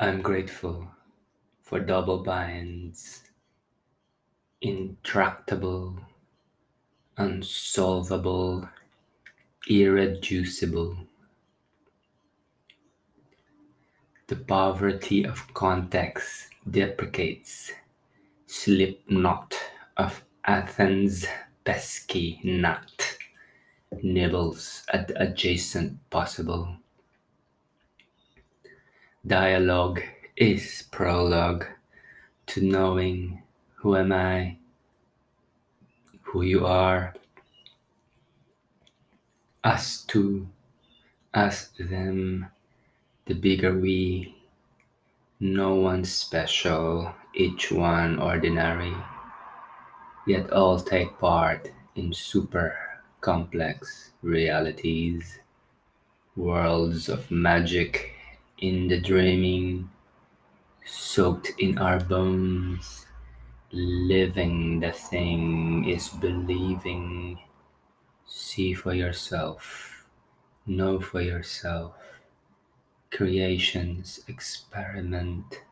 I'm grateful for double binds, intractable, unsolvable, irreducible. The poverty of context deprecates, slip not of Athens' pesky nut nibbles at the adjacent possible. Dialogue is prologue to knowing who am I, who you are, us two, us them, the bigger we, no one special, each one ordinary, yet all take part in super complex realities, worlds of magic in the dreaming, soaked in our bones. Living the thing is believing. See for yourself, know for yourself. Creation's experiment,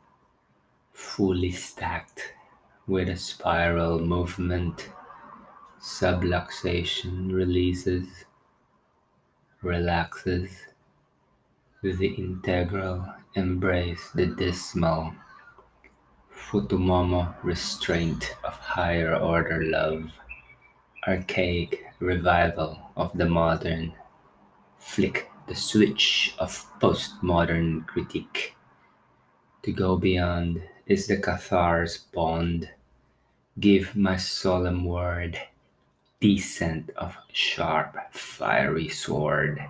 fully stacked with a spiral movement. Subluxation releases, relaxes the integral embrace the dismal Futomomo restraint of higher order love, archaic revival of the modern, flick the switch of postmodern critique. To go beyond is the Cathar's bond. Give my solemn word, descent of sharp, fiery sword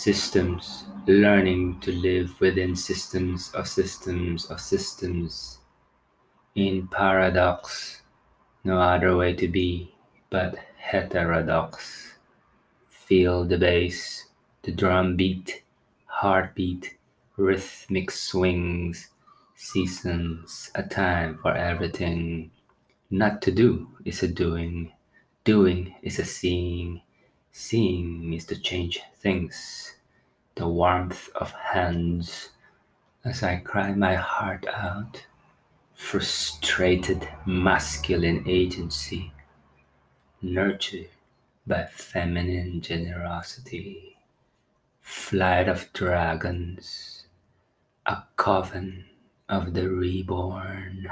systems, learning to live within systems of systems of systems. In paradox, no other way to be but heterodox. Feel the bass, the drum beat, heartbeat, rhythmic swings, seasons, a time for everything. Not to do is a doing, doing is a seeing Seeing is to change things, the warmth of hands as I cry my heart out, frustrated masculine agency, nurtured by feminine generosity, flight of dragons, a coven of the reborn.